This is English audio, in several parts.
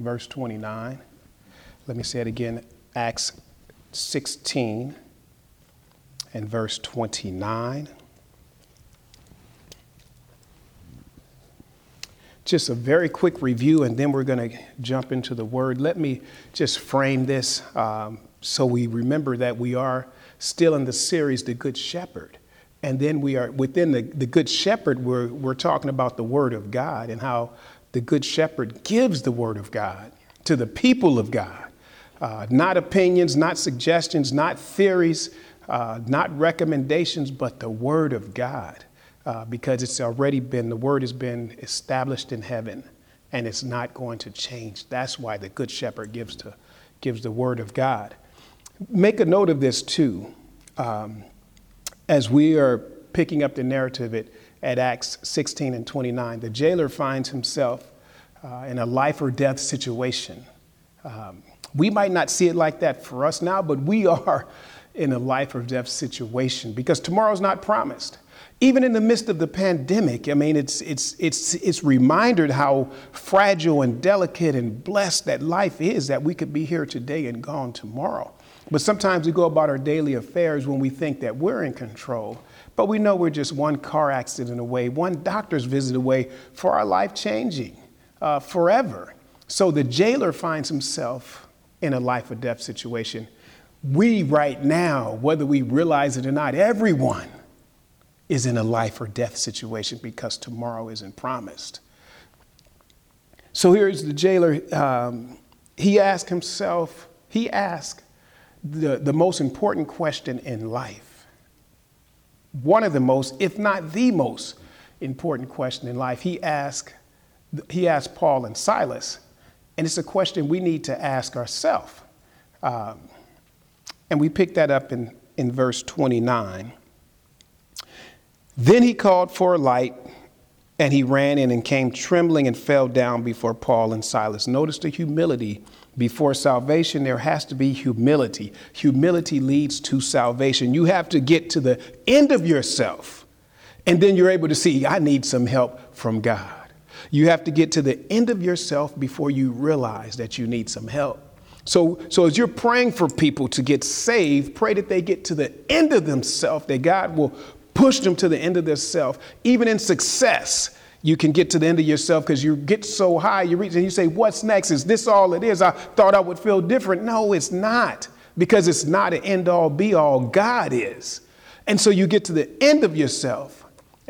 verse 29. Let me say it again Acts 16 and verse 29. Just a very quick review, and then we're going to jump into the word. Let me just frame this um, so we remember that we are still in the series, The Good Shepherd. And then we are within the, the Good Shepherd, we're, we're talking about the Word of God and how the Good Shepherd gives the Word of God to the people of God. Uh, not opinions, not suggestions, not theories, uh, not recommendations, but the Word of God. Uh, because it's already been, the Word has been established in heaven and it's not going to change. That's why the Good Shepherd gives, to, gives the Word of God. Make a note of this too. Um, as we are picking up the narrative at, at Acts 16 and 29, the jailer finds himself uh, in a life or death situation. Um, we might not see it like that for us now, but we are in a life or death situation because tomorrow's not promised. Even in the midst of the pandemic, I mean, it's, it's, it's, it's reminded how fragile and delicate and blessed that life is that we could be here today and gone tomorrow. But sometimes we go about our daily affairs when we think that we're in control. But we know we're just one car accident away, one doctor's visit away for our life changing uh, forever. So the jailer finds himself in a life or death situation. We, right now, whether we realize it or not, everyone is in a life or death situation because tomorrow isn't promised. So here's the jailer. Um, he asked himself, he asked, the, the most important question in life. One of the most, if not the most important question in life. He asked, he asked Paul and Silas, and it's a question we need to ask ourselves. Um, and we pick that up in, in verse 29. Then he called for a light, and he ran in and came trembling and fell down before Paul and Silas. Notice the humility before salvation, there has to be humility. Humility leads to salvation. You have to get to the end of yourself, and then you're able to see, I need some help from God. You have to get to the end of yourself before you realize that you need some help. So, so as you're praying for people to get saved, pray that they get to the end of themselves, that God will push them to the end of their self, even in success you can get to the end of yourself because you get so high, you reach and you say, What's next? Is this all it is? I thought I would feel different. No, it's not, because it's not an end all be all. God is. And so you get to the end of yourself,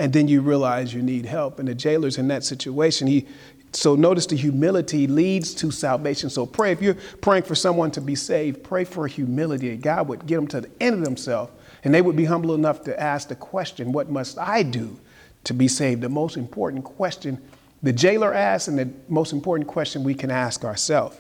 and then you realize you need help. And the jailer's in that situation. He, so notice the humility leads to salvation. So pray if you're praying for someone to be saved, pray for humility. God would get them to the end of themselves, and they would be humble enough to ask the question, What must I do? to be saved? The most important question the jailer asked, and the most important question we can ask ourselves.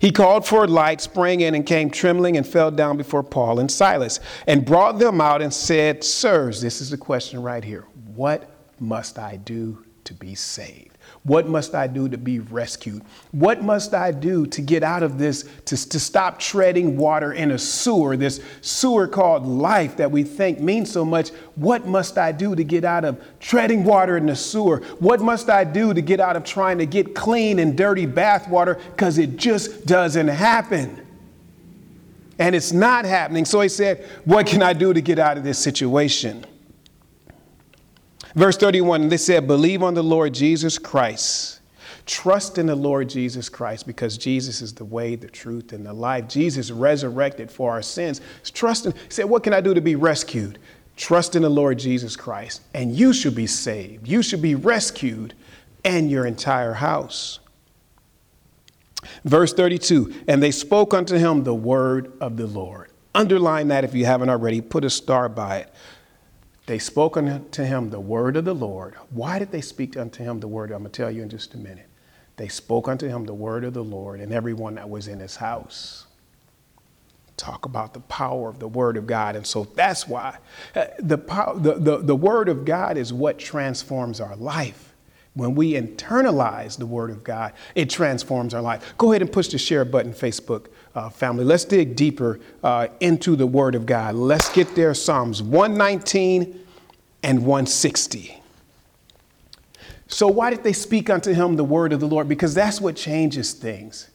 He called for a light, sprang in, and came trembling and fell down before Paul and Silas, and brought them out and said, Sirs, this is the question right here. What must I do to be saved? What must I do to be rescued? What must I do to get out of this, to, to stop treading water in a sewer, this sewer called life that we think means so much? What must I do to get out of treading water in the sewer? What must I do to get out of trying to get clean and dirty bathwater? Because it just doesn't happen. And it's not happening. So he said, What can I do to get out of this situation? Verse 31, they said, Believe on the Lord Jesus Christ. Trust in the Lord Jesus Christ because Jesus is the way, the truth, and the life. Jesus resurrected for our sins. Trust in, said, What can I do to be rescued? Trust in the Lord Jesus Christ, and you should be saved. You should be rescued and your entire house. Verse 32 And they spoke unto him the word of the Lord. Underline that if you haven't already, put a star by it. They spoke unto him the word of the Lord. Why did they speak unto him the word? I'm going to tell you in just a minute. They spoke unto him the word of the Lord and everyone that was in his house. Talk about the power of the word of God. And so that's why uh, the, the, the, the word of God is what transforms our life. When we internalize the Word of God, it transforms our life. Go ahead and push the share button, Facebook uh, family. Let's dig deeper uh, into the Word of God. Let's get there. Psalms 119 and 160. So, why did they speak unto him the word of the Lord? Because that's what changes things.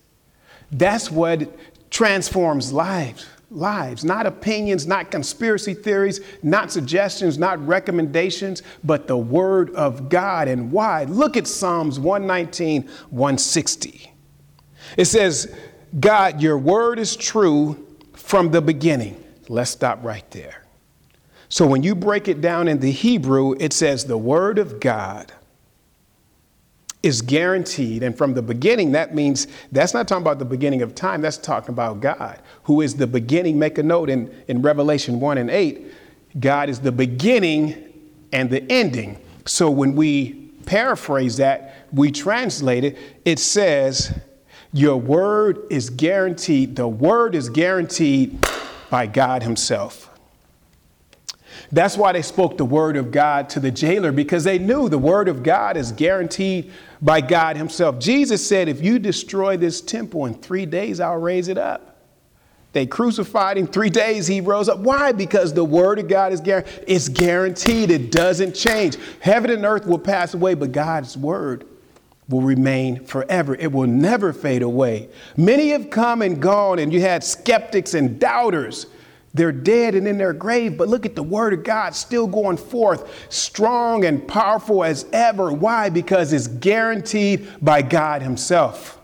That's what transforms lives. Lives, not opinions, not conspiracy theories, not suggestions, not recommendations, but the word of God. And why? Look at Psalms 119, 160. It says, God, your word is true from the beginning. Let's stop right there. So when you break it down in the Hebrew, it says the word of God is guaranteed. And from the beginning, that means that's not talking about the beginning of time, that's talking about God, who is the beginning. Make a note in, in Revelation 1 and 8 God is the beginning and the ending. So when we paraphrase that, we translate it, it says, Your word is guaranteed. The word is guaranteed by God Himself. That's why they spoke the word of God to the jailer because they knew the word of God is guaranteed by God Himself. Jesus said, If you destroy this temple in three days, I'll raise it up. They crucified him three days, he rose up. Why? Because the word of God is guaranteed. It's guaranteed, it doesn't change. Heaven and earth will pass away, but God's word will remain forever. It will never fade away. Many have come and gone, and you had skeptics and doubters. They're dead and in their grave, but look at the word of God still going forth, strong and powerful as ever. Why? Because it's guaranteed by God Himself.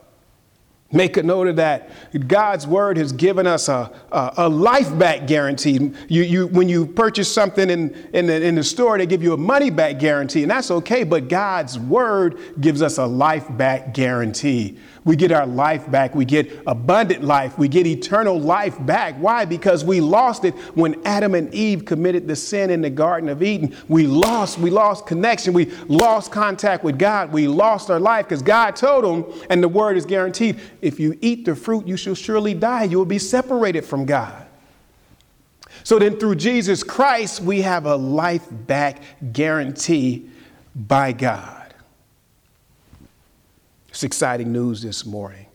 Make a note of that. God's word has given us a, a, a, life back guarantee. You, you, when you purchase something in, in the, in the store, they give you a money back guarantee, and that's okay, but God's word gives us a life back guarantee. We get our life back. We get abundant life. We get eternal life back. Why? Because we lost it when Adam and Eve committed the sin in the Garden of Eden. We lost, we lost connection. We lost contact with God. We lost our life because God told them, and the word is guaranteed if you eat the fruit, you shall surely die. You will be separated from God. So then, through Jesus Christ, we have a life back guarantee by God. It's exciting news this morning.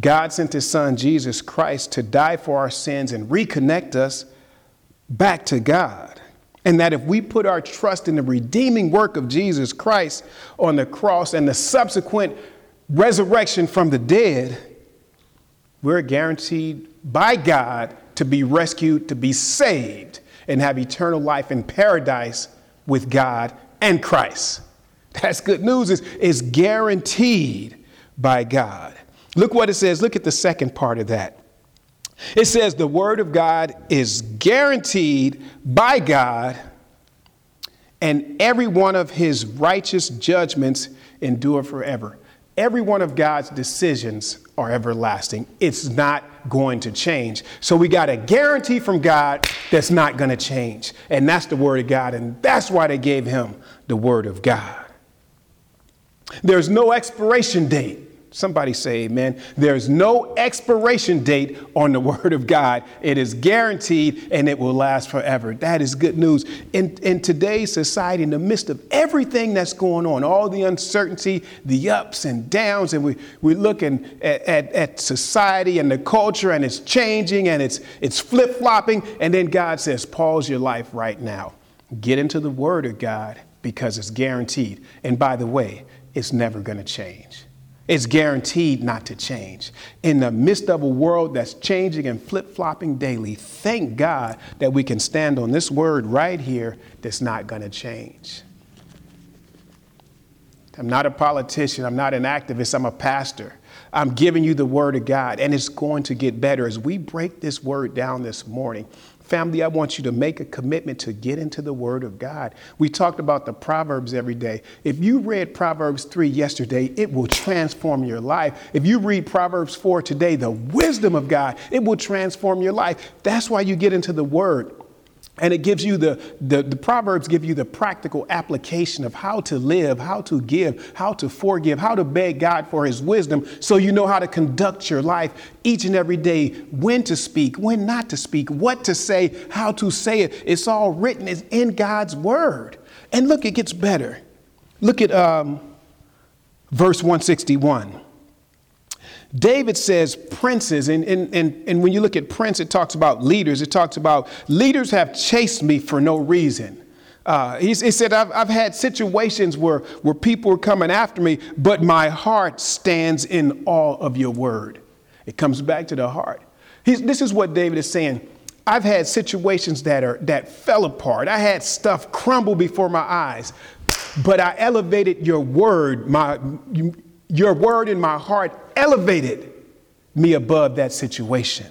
God sent his son, Jesus Christ, to die for our sins and reconnect us back to God. And that if we put our trust in the redeeming work of Jesus Christ on the cross and the subsequent resurrection from the dead, we're guaranteed by God to be rescued, to be saved, and have eternal life in paradise with God and Christ. That's good news. It's, it's guaranteed by God. Look what it says. Look at the second part of that. It says the word of God is guaranteed by God, and every one of his righteous judgments endure forever. Every one of God's decisions are everlasting. It's not going to change. So we got a guarantee from God that's not going to change. And that's the word of God. And that's why they gave him the word of God. There's no expiration date. Somebody say amen. There's no expiration date on the Word of God. It is guaranteed and it will last forever. That is good news. In, in today's society, in the midst of everything that's going on, all the uncertainty, the ups and downs, and we, we're looking at, at, at society and the culture and it's changing and it's, it's flip flopping. And then God says, pause your life right now. Get into the Word of God because it's guaranteed. And by the way, it's never going to change. It's guaranteed not to change. In the midst of a world that's changing and flip flopping daily, thank God that we can stand on this word right here that's not going to change. I'm not a politician, I'm not an activist, I'm a pastor. I'm giving you the word of God, and it's going to get better as we break this word down this morning. Family, I want you to make a commitment to get into the Word of God. We talked about the Proverbs every day. If you read Proverbs 3 yesterday, it will transform your life. If you read Proverbs 4 today, the wisdom of God, it will transform your life. That's why you get into the Word. And it gives you the, the, the, Proverbs give you the practical application of how to live, how to give, how to forgive, how to beg God for his wisdom so you know how to conduct your life each and every day, when to speak, when not to speak, what to say, how to say it. It's all written, it's in God's word. And look, it gets better. Look at um, verse 161. David says princes, and, and, and, and when you look at prince, it talks about leaders. It talks about leaders have chased me for no reason. Uh, he, he, said, I've, I've had situations where, where people are coming after me, but my heart stands in awe of your word. It comes back to the heart. He's, this is what David is saying. I've had situations that, are, that fell apart. I had stuff crumble before my eyes, but I elevated your word. My, your word in my heart elevated me above that situation.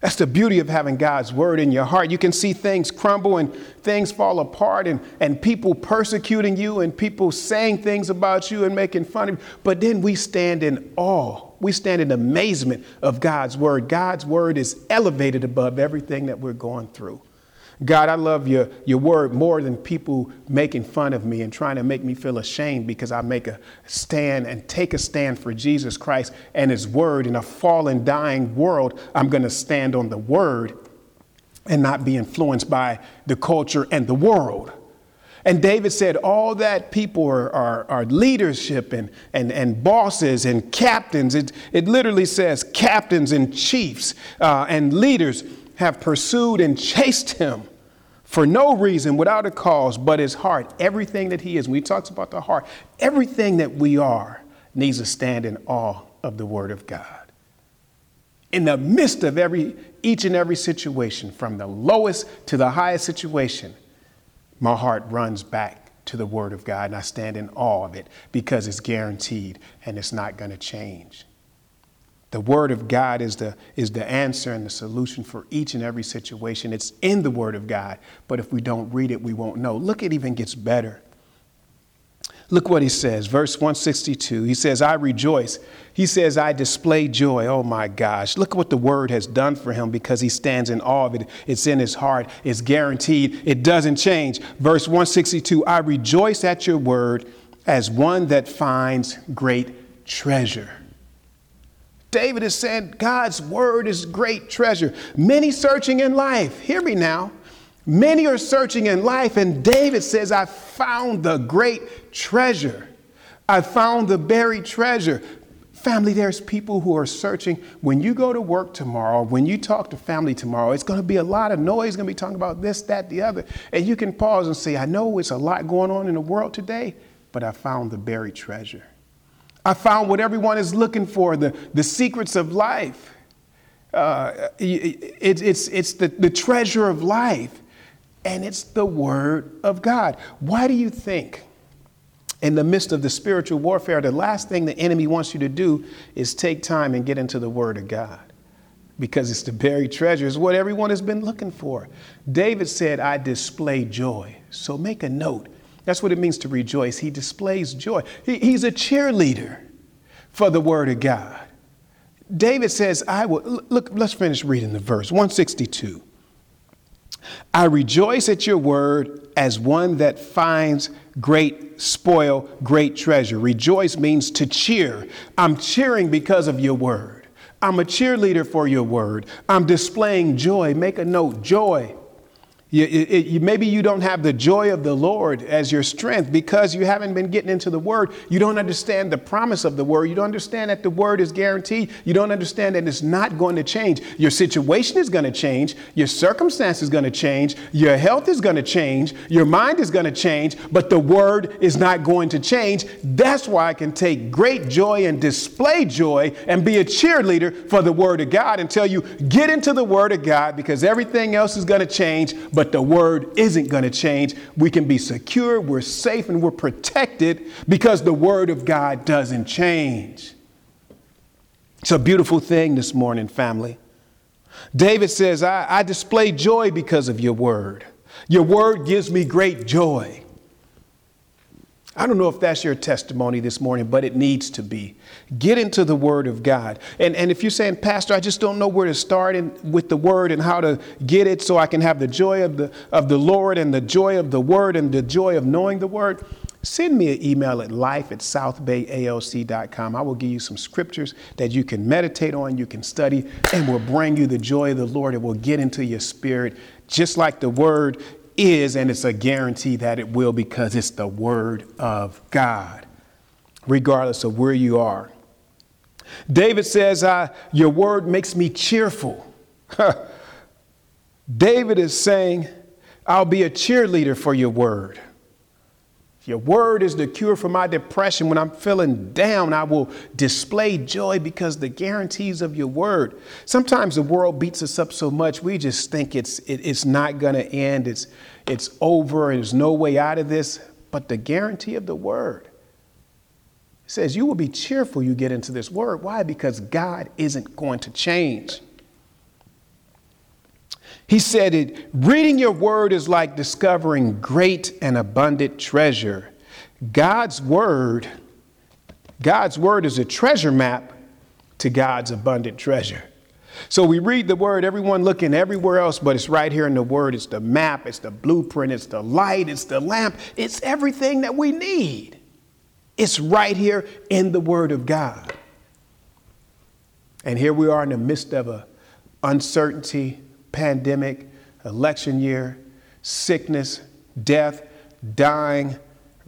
That's the beauty of having God's word in your heart. You can see things crumble and things fall apart and, and people persecuting you and people saying things about you and making fun of you. But then we stand in awe. We stand in amazement of God's word. God's word is elevated above everything that we're going through. God, I love your, your word more than people making fun of me and trying to make me feel ashamed because I make a stand and take a stand for Jesus Christ and his word. In a fallen, dying world, I'm going to stand on the word and not be influenced by the culture and the world. And David said, all that people are, are, are, leadership and, and, and bosses and captains. It, it literally says captains and chiefs uh, and leaders have pursued and chased him for no reason, without a cause, but his heart, everything that he is. He talks about the heart, everything that we are needs to stand in awe of the word of God. In the midst of every, each and every situation, from the lowest to the highest situation, my heart runs back to the word of God and I stand in awe of it because it's guaranteed and it's not going to change. The Word of God is the, is the answer and the solution for each and every situation. It's in the Word of God, but if we don't read it, we won't know. Look, it even gets better. Look what he says, verse 162. He says, I rejoice. He says, I display joy. Oh my gosh. Look what the word has done for him because he stands in awe of it. It's in his heart, it's guaranteed, it doesn't change. Verse 162 I rejoice at your word as one that finds great treasure. David is saying God's word is great treasure. Many searching in life, hear me now. Many are searching in life, and David says, I found the great treasure. I found the buried treasure. Family, there's people who are searching. When you go to work tomorrow, when you talk to family tomorrow, it's going to be a lot of noise, going to be talking about this, that, the other. And you can pause and say, I know it's a lot going on in the world today, but I found the buried treasure. I found what everyone is looking for the, the secrets of life. Uh, it, it's it's the, the treasure of life, and it's the Word of God. Why do you think, in the midst of the spiritual warfare, the last thing the enemy wants you to do is take time and get into the Word of God? Because it's the buried treasure, it's what everyone has been looking for. David said, I display joy. So make a note that's what it means to rejoice. He displays joy. He, he's a cheerleader for the word of God. David says, I will, look, let's finish reading the verse 162. I rejoice at your word as one that finds great spoil, great treasure. Rejoice means to cheer. I'm cheering because of your word. I'm a cheerleader for your word. I'm displaying joy. Make a note joy you, it, you, maybe you don't have the joy of the Lord as your strength because you haven't been getting into the Word. You don't understand the promise of the Word. You don't understand that the Word is guaranteed. You don't understand that it's not going to change. Your situation is going to change. Your circumstance is going to change. Your health is going to change. Your mind is going to change. But the Word is not going to change. That's why I can take great joy and display joy and be a cheerleader for the Word of God and tell you, get into the Word of God because everything else is going to change but the word isn't going to change. We can be secure, we're safe, and we're protected because the word of God doesn't change. It's a beautiful thing this morning, family. David says, I, I display joy because of your word. Your word gives me great joy. I don't know if that's your testimony this morning, but it needs to be. Get into the Word of God. And, and if you're saying, Pastor, I just don't know where to start in, with the Word and how to get it so I can have the joy of the, of the Lord and the joy of the Word and the joy of knowing the Word, send me an email at life at southbayalc.com. I will give you some scriptures that you can meditate on, you can study, and will bring you the joy of the Lord. It will get into your spirit, just like the Word is, and it's a guarantee that it will because it's the Word of God, regardless of where you are. David says, uh, Your word makes me cheerful. David is saying, I'll be a cheerleader for your word. Your word is the cure for my depression. When I'm feeling down, I will display joy because the guarantees of your word. Sometimes the world beats us up so much, we just think it's, it, it's not going to end, it's, it's over, and there's no way out of this. But the guarantee of the word says you will be cheerful you get into this word. Why? Because God isn't going to change. He said it, reading your word is like discovering great and abundant treasure. God's word, God's word is a treasure map to God's abundant treasure. So we read the word, everyone looking everywhere else, but it's right here in the word. It's the map, it's the blueprint, it's the light, it's the lamp, it's everything that we need. It's right here in the word of God. And here we are in the midst of a uncertainty, pandemic, election year, sickness, death, dying,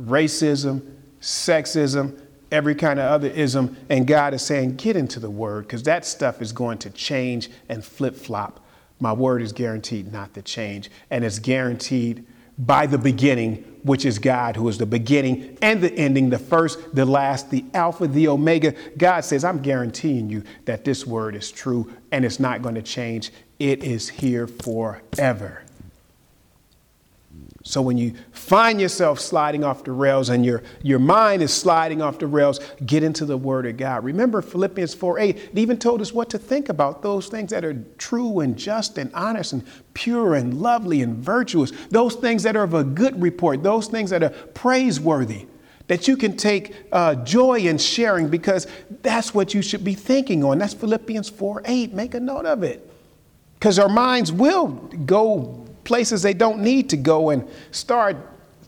racism, sexism, every kind of other ism. And God is saying, get into the word because that stuff is going to change and flip flop. My word is guaranteed not to change, and it's guaranteed by the beginning, which is God, who is the beginning and the ending, the first, the last, the Alpha, the Omega. God says, I'm guaranteeing you that this word is true and it's not going to change. It is here forever. So when you find yourself sliding off the rails and your, your mind is sliding off the rails, get into the Word of God. Remember Philippians 4 8, it even told us what to think about those things that are true and just and honest and pure and lovely and virtuous, those things that are of a good report, those things that are praiseworthy, that you can take uh, joy in sharing because that's what you should be thinking on. That's Philippians 4 8. Make a note of it. Because our minds will go places they don't need to go and start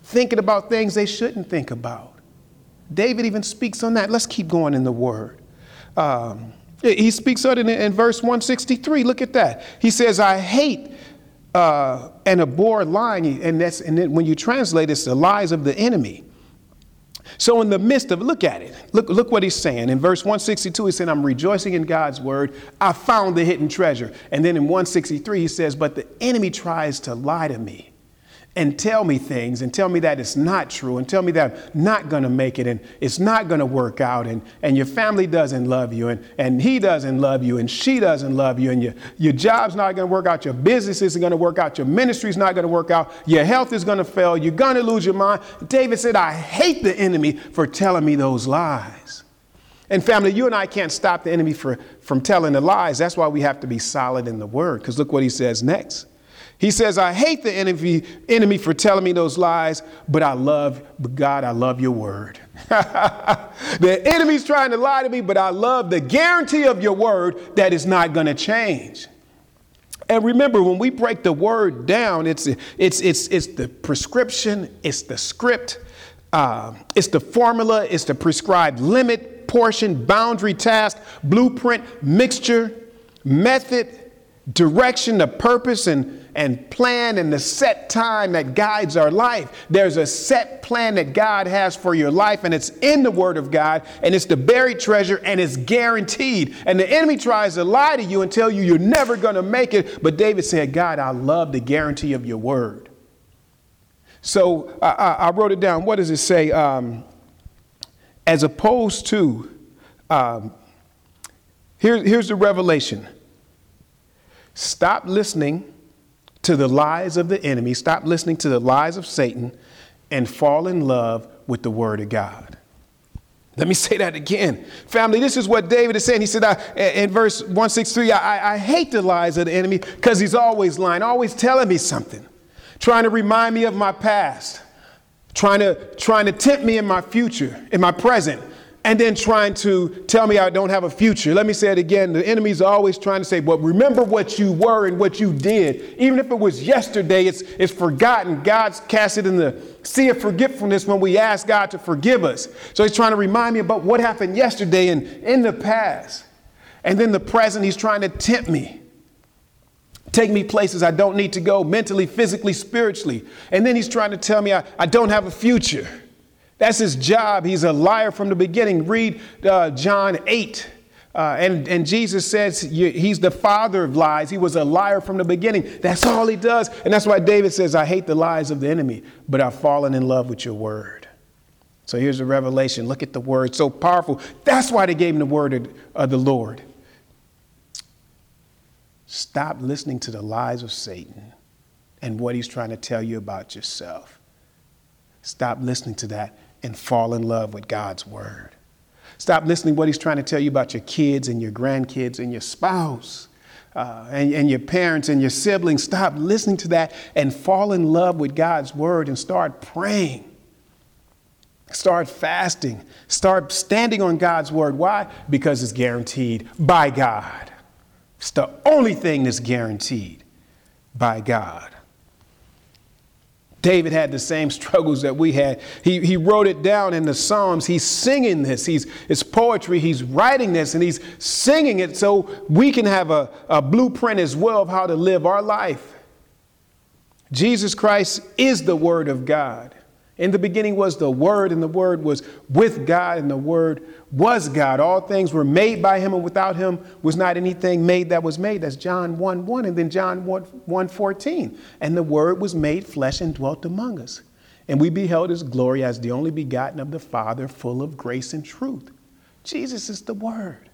thinking about things they shouldn't think about. David even speaks on that. Let's keep going in the word. Um, he speaks on it in, in, verse 163. Look at that. He says, I hate uh, and abhor lying. And, that's, and when you translate, it's the lies of the enemy. So, in the midst of, look at it. Look, look what he's saying. In verse 162, he said, I'm rejoicing in God's word. I found the hidden treasure. And then in 163, he says, But the enemy tries to lie to me and tell me things and tell me that it's not true and tell me that I'm not going to make it and it's not going to work out and, and your family doesn't love you and, and he doesn't love you and she doesn't love you and your, your job's not going to work out, your business isn't going to work out, your ministry's not going to work out, your health is going to fail, you're going to lose your mind. David said, I hate the enemy for telling me those lies. And family, you and I can't stop the enemy for, from telling the lies. That's why we have to be solid in the word. Because look what he says next. He says, I hate the enemy, enemy for telling me those lies, but I love, but God, I love your word. the enemy's trying to lie to me, but I love the guarantee of your word that is not going to change. And remember, when we break the word down, it's, it's, it's, it's the prescription, it's the script, uh, it's the formula, it's the prescribed limit, portion, boundary, task, blueprint, mixture, method, direction, the purpose, and and plan and the set time that guides our life. There's a set plan that God has for your life, and it's in the Word of God, and it's the buried treasure, and it's guaranteed. And the enemy tries to lie to you and tell you you're never going to make it. But David said, God, I love the guarantee of your Word. So I, I wrote it down. What does it say? Um, as opposed to, um, here, here's the revelation stop listening to the lies of the enemy, stop listening to the lies of Satan, and fall in love with the Word of God. Let me say that again. Family, this is what David is saying. He said I, in verse 163 I, I hate the lies of the enemy because he's always lying, always telling me something, trying to remind me of my past, trying to, trying to tempt me in my future, in my present and then trying to tell me I don't have a future. Let me say it again. The enemy's always trying to say, well, remember what you were and what you did. Even if it was yesterday, it's, it's forgotten. God's cast it in the sea of forgetfulness when we ask God to forgive us. So he's trying to remind me about what happened yesterday and in the past. And then the present, he's trying to tempt me. Take me places I don't need to go mentally, physically, spiritually. And then he's trying to tell me I, I don't have a future. That's his job. He's a liar from the beginning. Read uh, John 8. Uh, and, and Jesus says he's the father of lies. He was a liar from the beginning. That's all he does. And that's why David says, I hate the lies of the enemy, but I've fallen in love with your word. So here's a revelation. Look at the word, so powerful. That's why they gave him the word of the Lord. Stop listening to the lies of Satan and what he's trying to tell you about yourself. Stop listening to that and fall in love with God's word. Stop listening to what he's trying to tell you about your kids and your grandkids and your spouse. Uh, and, and your parents and your siblings, stop listening to that and fall in love with God's word and start praying. Start fasting. Start standing on God's word. Why? Because it's guaranteed by God. It's the only thing that's guaranteed by God. David had the same struggles that we had. He, he wrote it down in the Psalms. He's singing this. He's, it's poetry. He's writing this and he's singing it so we can have a, a blueprint as well of how to live our life. Jesus Christ is the Word of God. In the beginning was the Word, and the Word was with God, and the Word was God. All things were made by Him, and without Him was not anything made that was made. That's John 1 1, and then John 1, 1 14. And the Word was made flesh and dwelt among us. And we beheld His glory as the only begotten of the Father, full of grace and truth. Jesus is the Word.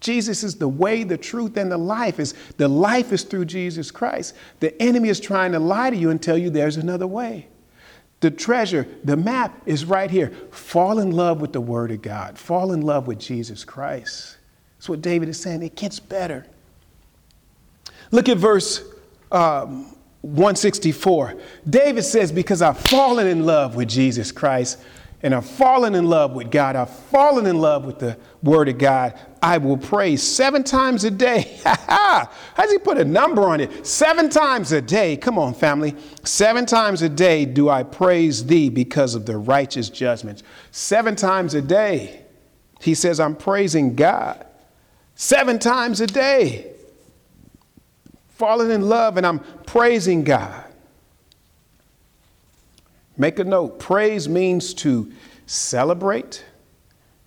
Jesus is the way, the truth, and the life. Is the life is through Jesus Christ. The enemy is trying to lie to you and tell you there's another way. The treasure, the map is right here. Fall in love with the Word of God. Fall in love with Jesus Christ. That's what David is saying. It gets better. Look at verse um, 164. David says, Because I've fallen in love with Jesus Christ, and I've fallen in love with God. I've fallen in love with the Word of God. I will pray seven times a day. How does he put a number on it? Seven times a day. Come on, family. Seven times a day do I praise thee because of the righteous judgments. Seven times a day. He says, I'm praising God. Seven times a day. Falling in love and I'm praising God. Make a note praise means to celebrate,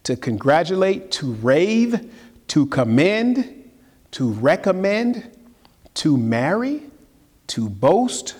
to congratulate, to rave, to commend, to recommend, to marry, to boast.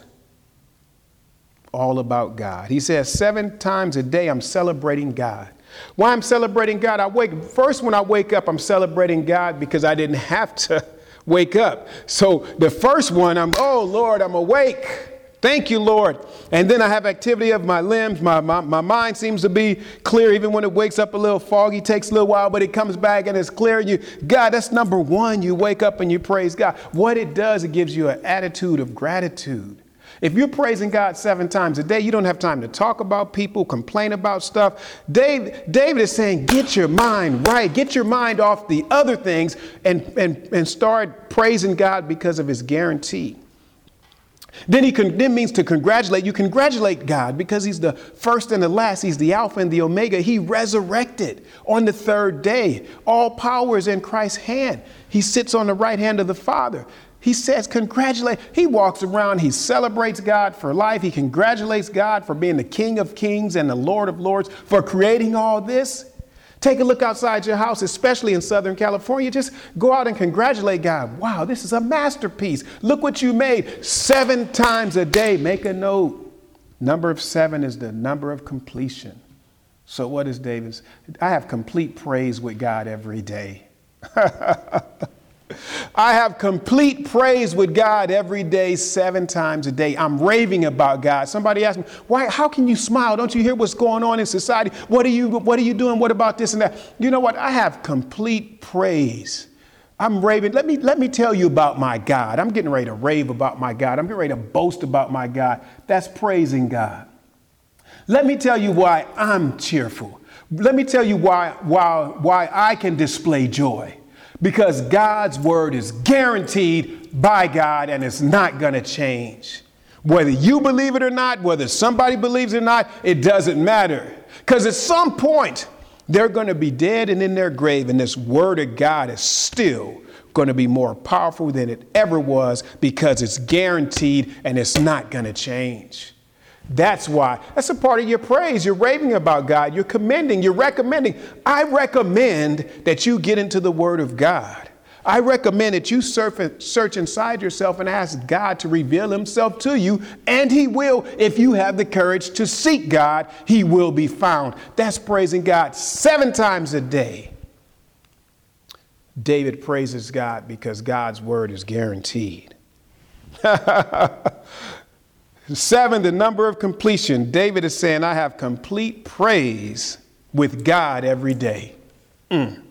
All about God. He says, seven times a day I'm celebrating God. Why I'm celebrating God? I wake first when I wake up, I'm celebrating God because I didn't have to wake up. So the first one, I'm, oh Lord, I'm awake. Thank you, Lord. And then I have activity of my limbs. My, my, my mind seems to be clear, even when it wakes up a little foggy, takes a little while, but it comes back and it's clear. You, God, that's number one. You wake up and you praise God. What it does, it gives you an attitude of gratitude. If you're praising God seven times a day, you don't have time to talk about people, complain about stuff. Dave, David is saying, get your mind right. Get your mind off the other things and, and, and start praising God because of his guarantee. Then he con- then means to congratulate. You congratulate God because he's the first and the last. He's the Alpha and the Omega. He resurrected on the third day. All power is in Christ's hand. He sits on the right hand of the Father. He says, congratulate. He walks around, he celebrates God for life. He congratulates God for being the King of Kings and the Lord of Lords, for creating all this. Take a look outside your house, especially in Southern California. Just go out and congratulate God. Wow, this is a masterpiece. Look what you made seven times a day. Make a note. Number of seven is the number of completion. So, what is David's? I have complete praise with God every day. I have complete praise with God every day, seven times a day. I'm raving about God. Somebody asked me, why, how can you smile? Don't you hear what's going on in society? What are you, what are you doing? What about this and that? You know what? I have complete praise. I'm raving. Let me, let me tell you about my God. I'm getting ready to rave about my God. I'm getting ready to boast about my God. That's praising God. Let me tell you why I'm cheerful. Let me tell you why, why, why I can display joy because God's word is guaranteed by God and it's not going to change. Whether you believe it or not, whether somebody believes it or not, it doesn't matter. Because at some point, they're going to be dead and in their grave, and this word of God is still going to be more powerful than it ever was because it's guaranteed and it's not going to change. That's why. That's a part of your praise. You're raving about God. You're commending. You're recommending. I recommend that you get into the Word of God. I recommend that you search inside yourself and ask God to reveal Himself to you, and He will. If you have the courage to seek God, He will be found. That's praising God seven times a day. David praises God because God's word is guaranteed. Seven, the number of completion. David is saying, I have complete praise with God every day. Mm.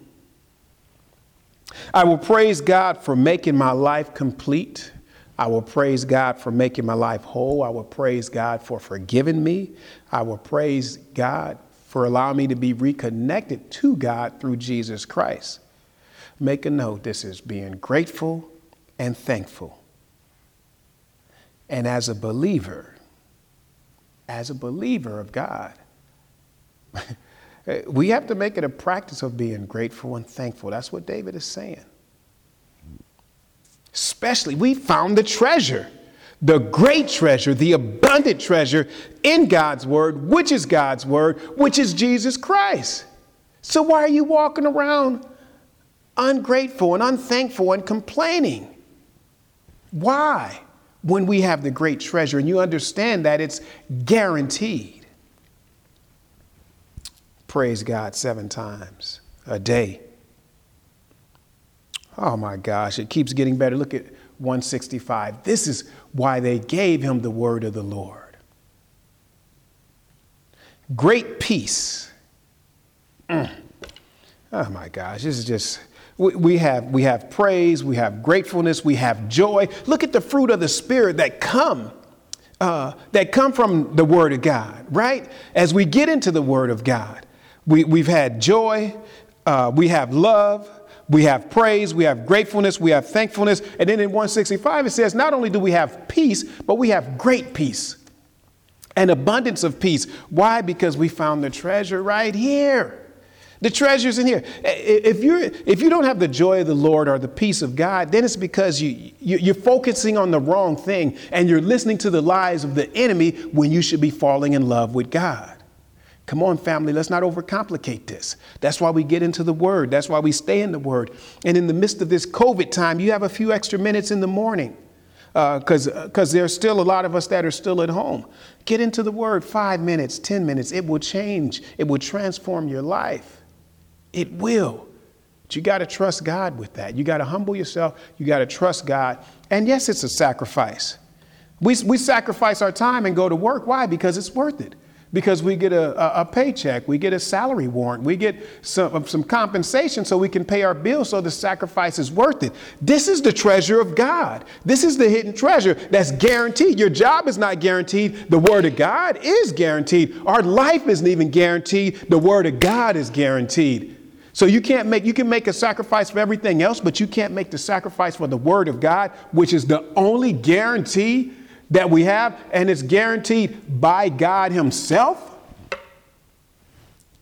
I will praise God for making my life complete. I will praise God for making my life whole. I will praise God for forgiving me. I will praise God for allowing me to be reconnected to God through Jesus Christ. Make a note this is being grateful and thankful. And as a believer, as a believer of God, we have to make it a practice of being grateful and thankful. That's what David is saying. Especially, we found the treasure, the great treasure, the abundant treasure in God's word, which is God's word, which is Jesus Christ. So, why are you walking around ungrateful and unthankful and complaining? Why? When we have the great treasure and you understand that it's guaranteed. Praise God seven times a day. Oh my gosh, it keeps getting better. Look at 165. This is why they gave him the word of the Lord. Great peace. Mm. Oh my gosh, this is just we have, we have praise, we have gratefulness, we have joy. Look at the fruit of the Spirit that come, uh, that come from the Word of God, right? As we get into the Word of God, we, we've had joy, uh, we have love, we have praise, we have gratefulness, we have thankfulness. And then in 165, it says, not only do we have peace, but we have great peace, an abundance of peace. Why? Because we found the treasure right here. The treasure's in here. If, you're, if you don't have the joy of the Lord or the peace of God, then it's because you, you, are focusing on the wrong thing and you're listening to the lies of the enemy when you should be falling in love with God. Come on, family, let's not overcomplicate this. That's why we get into the Word. That's why we stay in the Word. And in the midst of this COVID time, you have a few extra minutes in the morning because uh, because there's still a lot of us that are still at home. Get into the Word five minutes, 10 minutes. It will change, it will transform your life. It will. But you got to trust God with that. You got to humble yourself. You got to trust God. And yes, it's a sacrifice. We, we sacrifice our time and go to work. Why? Because it's worth it because we get a, a, a, paycheck, we get a salary warrant, we get some, some compensation so we can pay our bills, so the sacrifice is worth it. This is the treasure of God. This is the hidden treasure that's guaranteed. Your job is not guaranteed, the Word of God is guaranteed. Our life isn't even guaranteed, the Word of God is guaranteed. So you can't make you can make a sacrifice for everything else, but you can't make the sacrifice for the Word of God, which is the only guarantee that we have, and it's guaranteed by God Himself,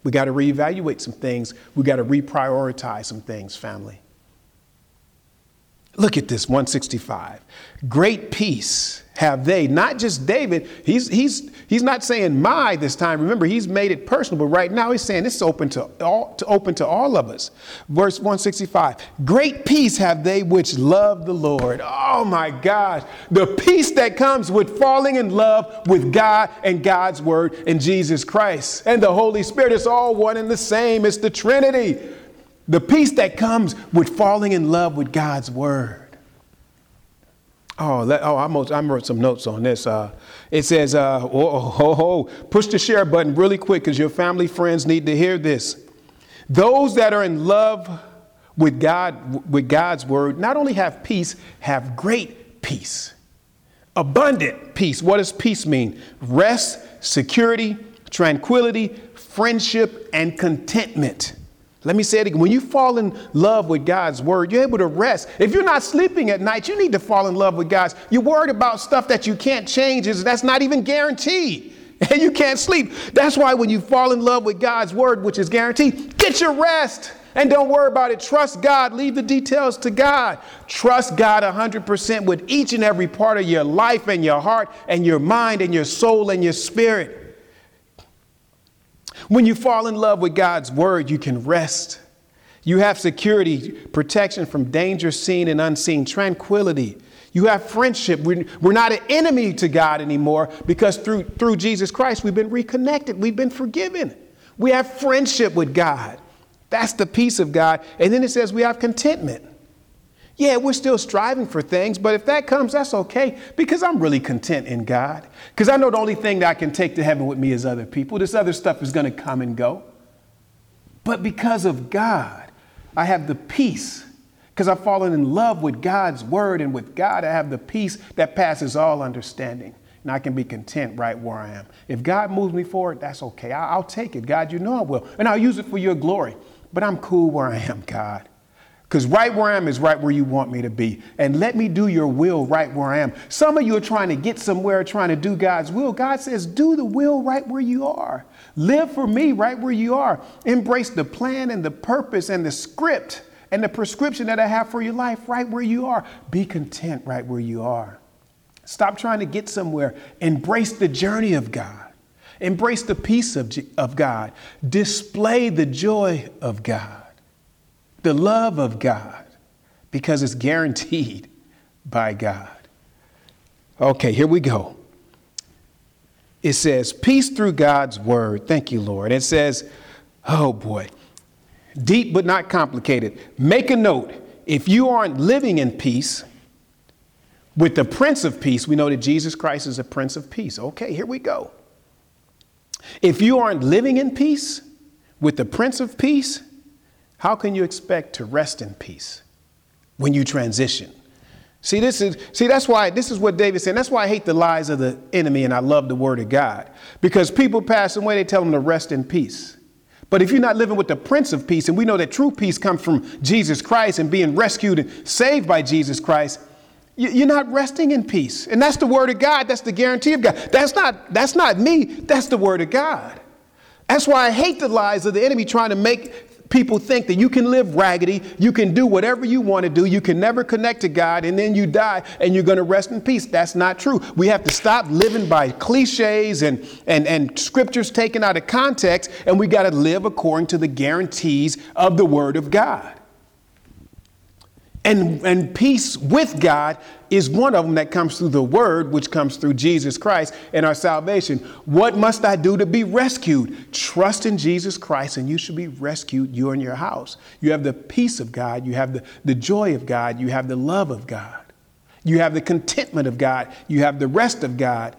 we got to reevaluate some things. We got to reprioritize some things, family. Look at this 165. Great peace have they, not just David. He's, he's, he's not saying my this time. Remember, he's made it personal, but right now he's saying it's open to all, to open to all of us. Verse 165 Great peace have they which love the Lord. Oh my gosh. The peace that comes with falling in love with God and God's word and Jesus Christ and the Holy Spirit. It's all one and the same. It's the Trinity. The peace that comes with falling in love with God's word. Oh, let, oh, I wrote, I wrote some notes on this. Uh, it says, uh, oh, oh, push the share button really quick because your family, friends need to hear this. Those that are in love with God, with God's word, not only have peace, have great peace, abundant peace. What does peace mean? Rest, security, tranquility, friendship, and contentment. Let me say it again. When you fall in love with God's word, you're able to rest. If you're not sleeping at night, you need to fall in love with God's. You're worried about stuff that you can't change, is that's not even guaranteed. And you can't sleep. That's why when you fall in love with God's word, which is guaranteed, get your rest. And don't worry about it. Trust God. Leave the details to God. Trust God 100% with each and every part of your life and your heart and your mind and your soul and your spirit. When you fall in love with God's word, you can rest. You have security, protection from danger seen and unseen, tranquility. You have friendship. We're, we're not an enemy to God anymore because through, through Jesus Christ, we've been reconnected. We've been forgiven. We have friendship with God. That's the peace of God. And then it says we have contentment. Yeah, we're still striving for things, but if that comes, that's okay because I'm really content in God. Because I know the only thing that I can take to heaven with me is other people. This other stuff is going to come and go. But because of God, I have the peace because I've fallen in love with God's word and with God, I have the peace that passes all understanding. And I can be content right where I am. If God moves me forward, that's okay. I'll, take it. God, you know I will. And I'll use it for your glory. But I'm cool where I am, God. Because right where I am is right where you want me to be. And let me do your will right where I am. Some of you are trying to get somewhere, trying to do God's will. God says, do the will right where you are. Live for me right where you are. Embrace the plan and the purpose and the script and the prescription that I have for your life right where you are. Be content right where you are. Stop trying to get somewhere. Embrace the journey of God. Embrace the peace of, of God. Display the joy of God, the love of God, because it's guaranteed by God. Okay, here we go. It says, Peace through God's word. Thank you, Lord. It says, Oh boy, deep but not complicated. Make a note if you aren't living in peace with the Prince of Peace, we know that Jesus Christ is a Prince of Peace. Okay, here we go. If you aren't living in peace with the Prince of Peace, how can you expect to rest in peace when you transition? See, this is see that's why this is what David said. That's why I hate the lies of the enemy and I love the word of God. Because people pass away, they tell them to rest in peace. But if you're not living with the Prince of Peace, and we know that true peace comes from Jesus Christ and being rescued and saved by Jesus Christ, you're not resting in peace. And that's the word of God. That's the guarantee of God. That's not, that's not me. That's the word of God. That's why I hate the lies of the enemy trying to make people think that you can live raggedy, you can do whatever you want to do, you can never connect to God, and then you die and you're going to rest in peace. That's not true. We have to stop living by cliches and, and, and scriptures taken out of context, and we got to live according to the guarantees of the Word of God. And, and peace with God is one of them that comes through the word, which comes through Jesus Christ and our salvation. What must I do to be rescued? Trust in Jesus Christ, and you should be rescued, you and your house. You have the peace of God, you have the, the joy of God, you have the love of God, you have the contentment of God, you have the rest of God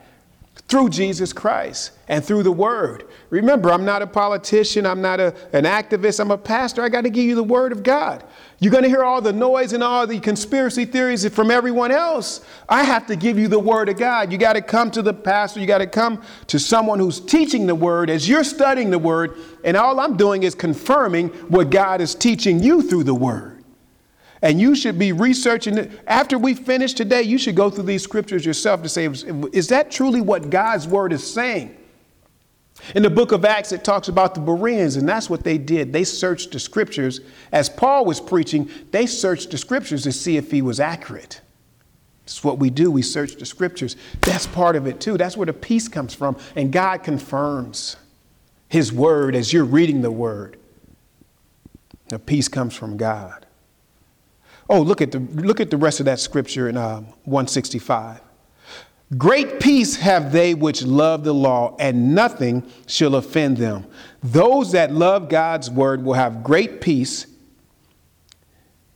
through Jesus Christ and through the word. Remember, I'm not a politician, I'm not a, an activist, I'm a pastor. I got to give you the word of God. You're going to hear all the noise and all the conspiracy theories from everyone else. I have to give you the word of God. You got to come to the pastor, you got to come to someone who's teaching the word as you're studying the word, and all I'm doing is confirming what God is teaching you through the word. And you should be researching it. After we finish today, you should go through these scriptures yourself to say, is that truly what God's word is saying? In the book of Acts, it talks about the Bereans, and that's what they did. They searched the scriptures. As Paul was preaching, they searched the scriptures to see if he was accurate. It's what we do. We search the scriptures. That's part of it too. That's where the peace comes from. And God confirms his word as you're reading the word. The peace comes from God. Oh, look at the, look at the rest of that scripture in uh, 165. Great peace have they which love the law, and nothing shall offend them. Those that love God's word will have great peace,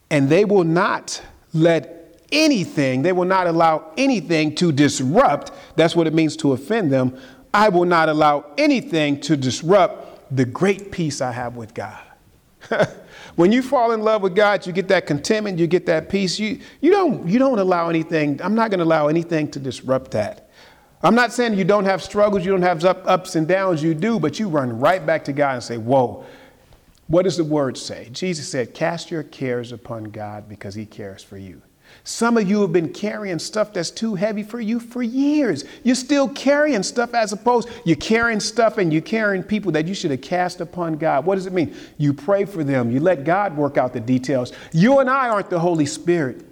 and they will not let anything, they will not allow anything to disrupt. That's what it means to offend them. I will not allow anything to disrupt the great peace I have with God. When you fall in love with God, you get that contentment, you get that peace. You, you, don't, you don't allow anything, I'm not going to allow anything to disrupt that. I'm not saying you don't have struggles, you don't have ups and downs, you do, but you run right back to God and say, Whoa, what does the word say? Jesus said, Cast your cares upon God because he cares for you. Some of you have been carrying stuff that's too heavy for you for years. You're still carrying stuff as opposed you're carrying stuff and you're carrying people that you should have cast upon God. What does it mean? You pray for them. You let God work out the details. You and I aren't the Holy Spirit.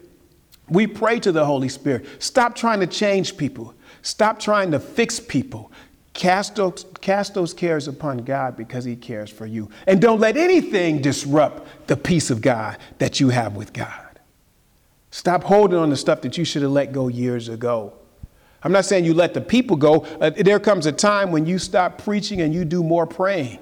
We pray to the Holy Spirit. Stop trying to change people. Stop trying to fix people. Cast those, cast those cares upon God because He cares for you. And don't let anything disrupt the peace of God that you have with God. Stop holding on to stuff that you should have let go years ago. I'm not saying you let the people go. Uh, there comes a time when you stop preaching and you do more praying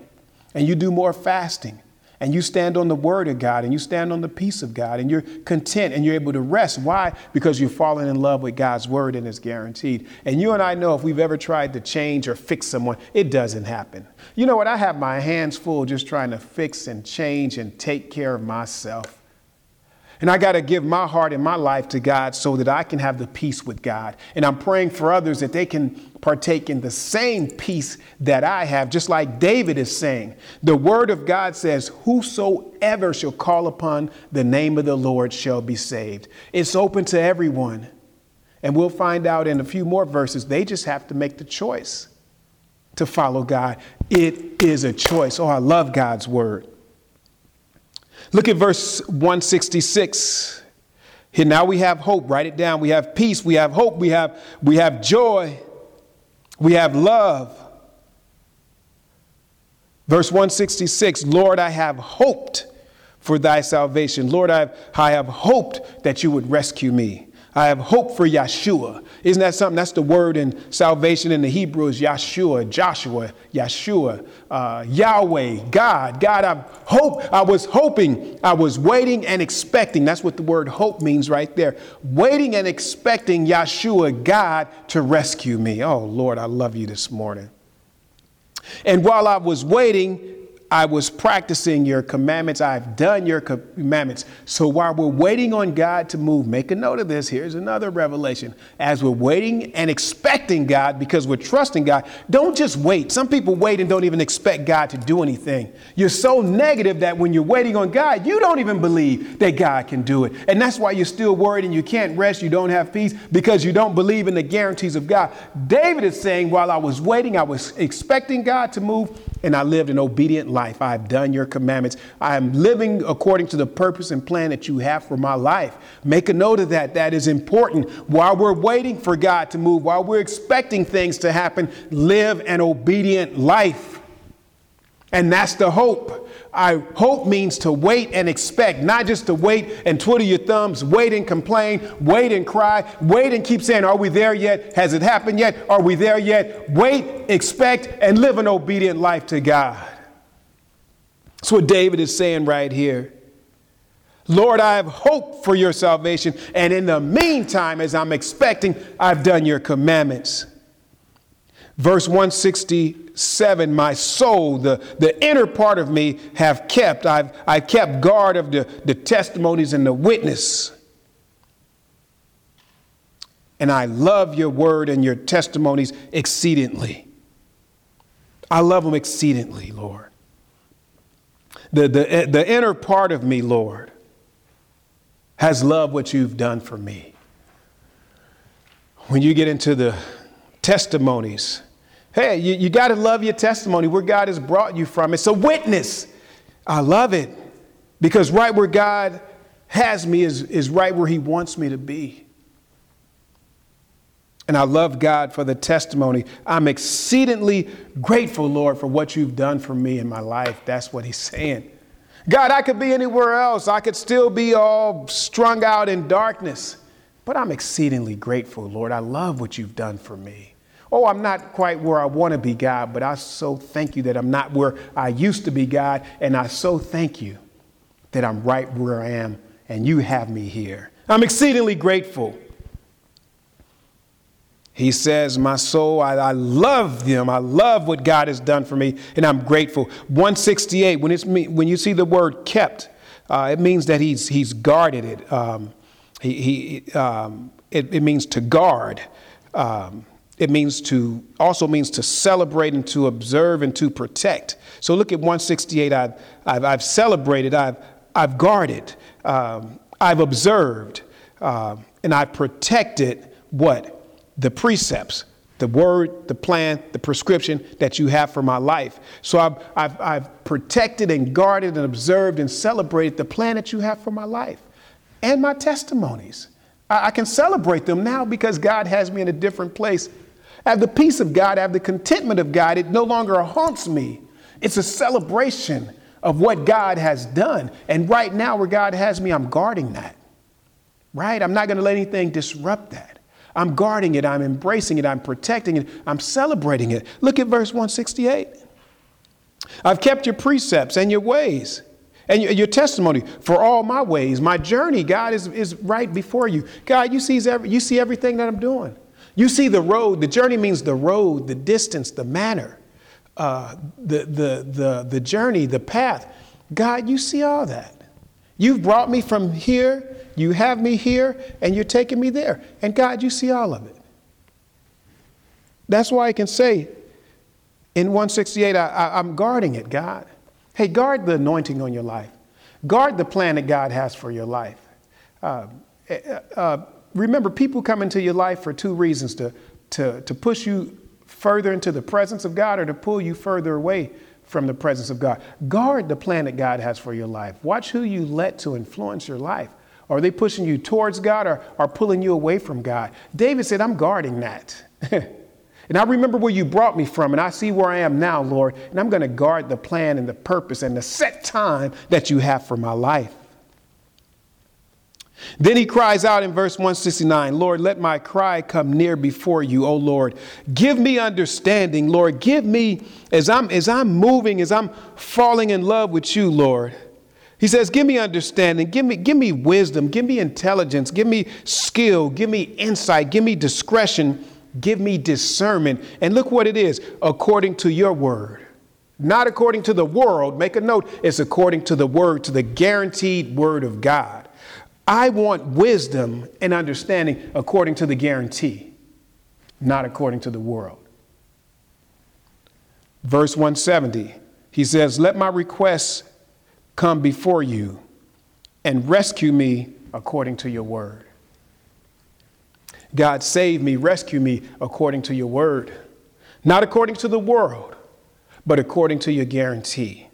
and you do more fasting and you stand on the word of God and you stand on the peace of God and you're content and you're able to rest. Why? Because you've fallen in love with God's word and it's guaranteed. And you and I know if we've ever tried to change or fix someone, it doesn't happen. You know what? I have my hands full just trying to fix and change and take care of myself. And I got to give my heart and my life to God so that I can have the peace with God. And I'm praying for others that they can partake in the same peace that I have, just like David is saying. The word of God says, Whosoever shall call upon the name of the Lord shall be saved. It's open to everyone. And we'll find out in a few more verses, they just have to make the choice to follow God. It is a choice. Oh, I love God's word. Look at verse 166. Here now we have hope. Write it down. We have peace. We have hope. We have, we have joy. We have love. Verse 166 Lord, I have hoped for thy salvation. Lord, I have, I have hoped that you would rescue me. I have hope for Yeshua. Isn't that something? That's the word in salvation in the Hebrew is Yeshua, Joshua, Yeshua, uh, Yahweh, God. God, I hope, I was hoping, I was waiting and expecting. That's what the word hope means right there. Waiting and expecting Yeshua, God, to rescue me. Oh, Lord, I love you this morning. And while I was waiting, I was practicing your commandments. I've done your commandments. So while we're waiting on God to move, make a note of this. Here's another revelation. As we're waiting and expecting God because we're trusting God, don't just wait. Some people wait and don't even expect God to do anything. You're so negative that when you're waiting on God, you don't even believe that God can do it. And that's why you're still worried and you can't rest, you don't have peace because you don't believe in the guarantees of God. David is saying, while I was waiting, I was expecting God to move and I lived an obedient life. I've done your commandments. I am living according to the purpose and plan that you have for my life. Make a note of that. That is important. While we're waiting for God to move, while we're expecting things to happen, live an obedient life. And that's the hope. I hope means to wait and expect, not just to wait and twiddle your thumbs, wait and complain, wait and cry, wait and keep saying, Are we there yet? Has it happened yet? Are we there yet? Wait, expect, and live an obedient life to God. That's what David is saying right here. Lord, I have hope for your salvation, and in the meantime, as I'm expecting, I've done your commandments. Verse 167 My soul, the, the inner part of me, have kept. I've, I've kept guard of the, the testimonies and the witness. And I love your word and your testimonies exceedingly. I love them exceedingly, Lord. The, the, the inner part of me, Lord, has loved what you've done for me. When you get into the testimonies, hey, you, you got to love your testimony where God has brought you from. It's a witness. I love it because right where God has me is, is right where He wants me to be. And I love God for the testimony. I'm exceedingly grateful, Lord, for what you've done for me in my life. That's what he's saying. God, I could be anywhere else. I could still be all strung out in darkness. But I'm exceedingly grateful, Lord. I love what you've done for me. Oh, I'm not quite where I want to be, God, but I so thank you that I'm not where I used to be, God. And I so thank you that I'm right where I am and you have me here. I'm exceedingly grateful. He says, My soul, I, I, love them. I love what God has done for me, and I'm grateful. 168, when, it's, when you see the word kept, uh, it means that he's, he's guarded it. Um, he, he, um, it, it, means to guard. Um, it means to also means to celebrate and to observe and to protect. So look at 168. I've, I've, I've celebrated. I've, I've guarded. Um, I've observed. uh, and I've protected what? The precepts, the word, the plan, the prescription that you have for my life. So I've, I've, I've protected and guarded and observed and celebrated the plan that you have for my life and my testimonies. I, I can celebrate them now because God has me in a different place. Have the peace of God, have the contentment of God. It no longer haunts me. It's a celebration of what God has done. And right now, where God has me, I'm guarding that. Right? I'm not going to let anything disrupt that. I'm guarding it, I'm embracing it, I'm protecting it, I'm celebrating it. Look at verse 168. I've kept your precepts and your ways and your, testimony for all my ways. My journey, God, is, is right before you. God, you, sees every, you see everything that I'm doing. You see the road. The journey means the road, the distance, the manner, uh, the, the, the, the journey, the path. God, you see all that. You've brought me from here, you have me here, and you're taking me there. And God, you see all of it. That's why I can say in 168, I, am guarding it, God. Hey, guard the anointing on your life. Guard the plan that God has for your life. Uh, uh, uh, remember, people come into your life for two reasons to, to, to push you further into the presence of God or to pull you further away from the presence of God. Guard the plan that God has for your life. Watch who you let to influence your life. Are they pushing you towards God or, or pulling you away from God? David said, I'm guarding that. And I remember where you brought me from, and I see where I am now, Lord. And I'm going to guard the plan and the purpose and the set time that you have for my life. Then he cries out in verse 169 Lord, let my cry come near before you, O Lord. Give me understanding, Lord. Give me, as I'm, as I'm moving, as I'm falling in love with you, Lord. He says, Give me understanding, give me, give me wisdom, give me intelligence, give me skill, give me insight, give me discretion Give me discernment. And look what it is according to your word. Not according to the world. Make a note, it's according to the word, to the guaranteed word of God. I want wisdom and understanding according to the guarantee, not according to the world. Verse 170, he says, Let my requests come before you and rescue me according to your word. God, save me, rescue me according to your word, not according to the world, but according to your guarantee.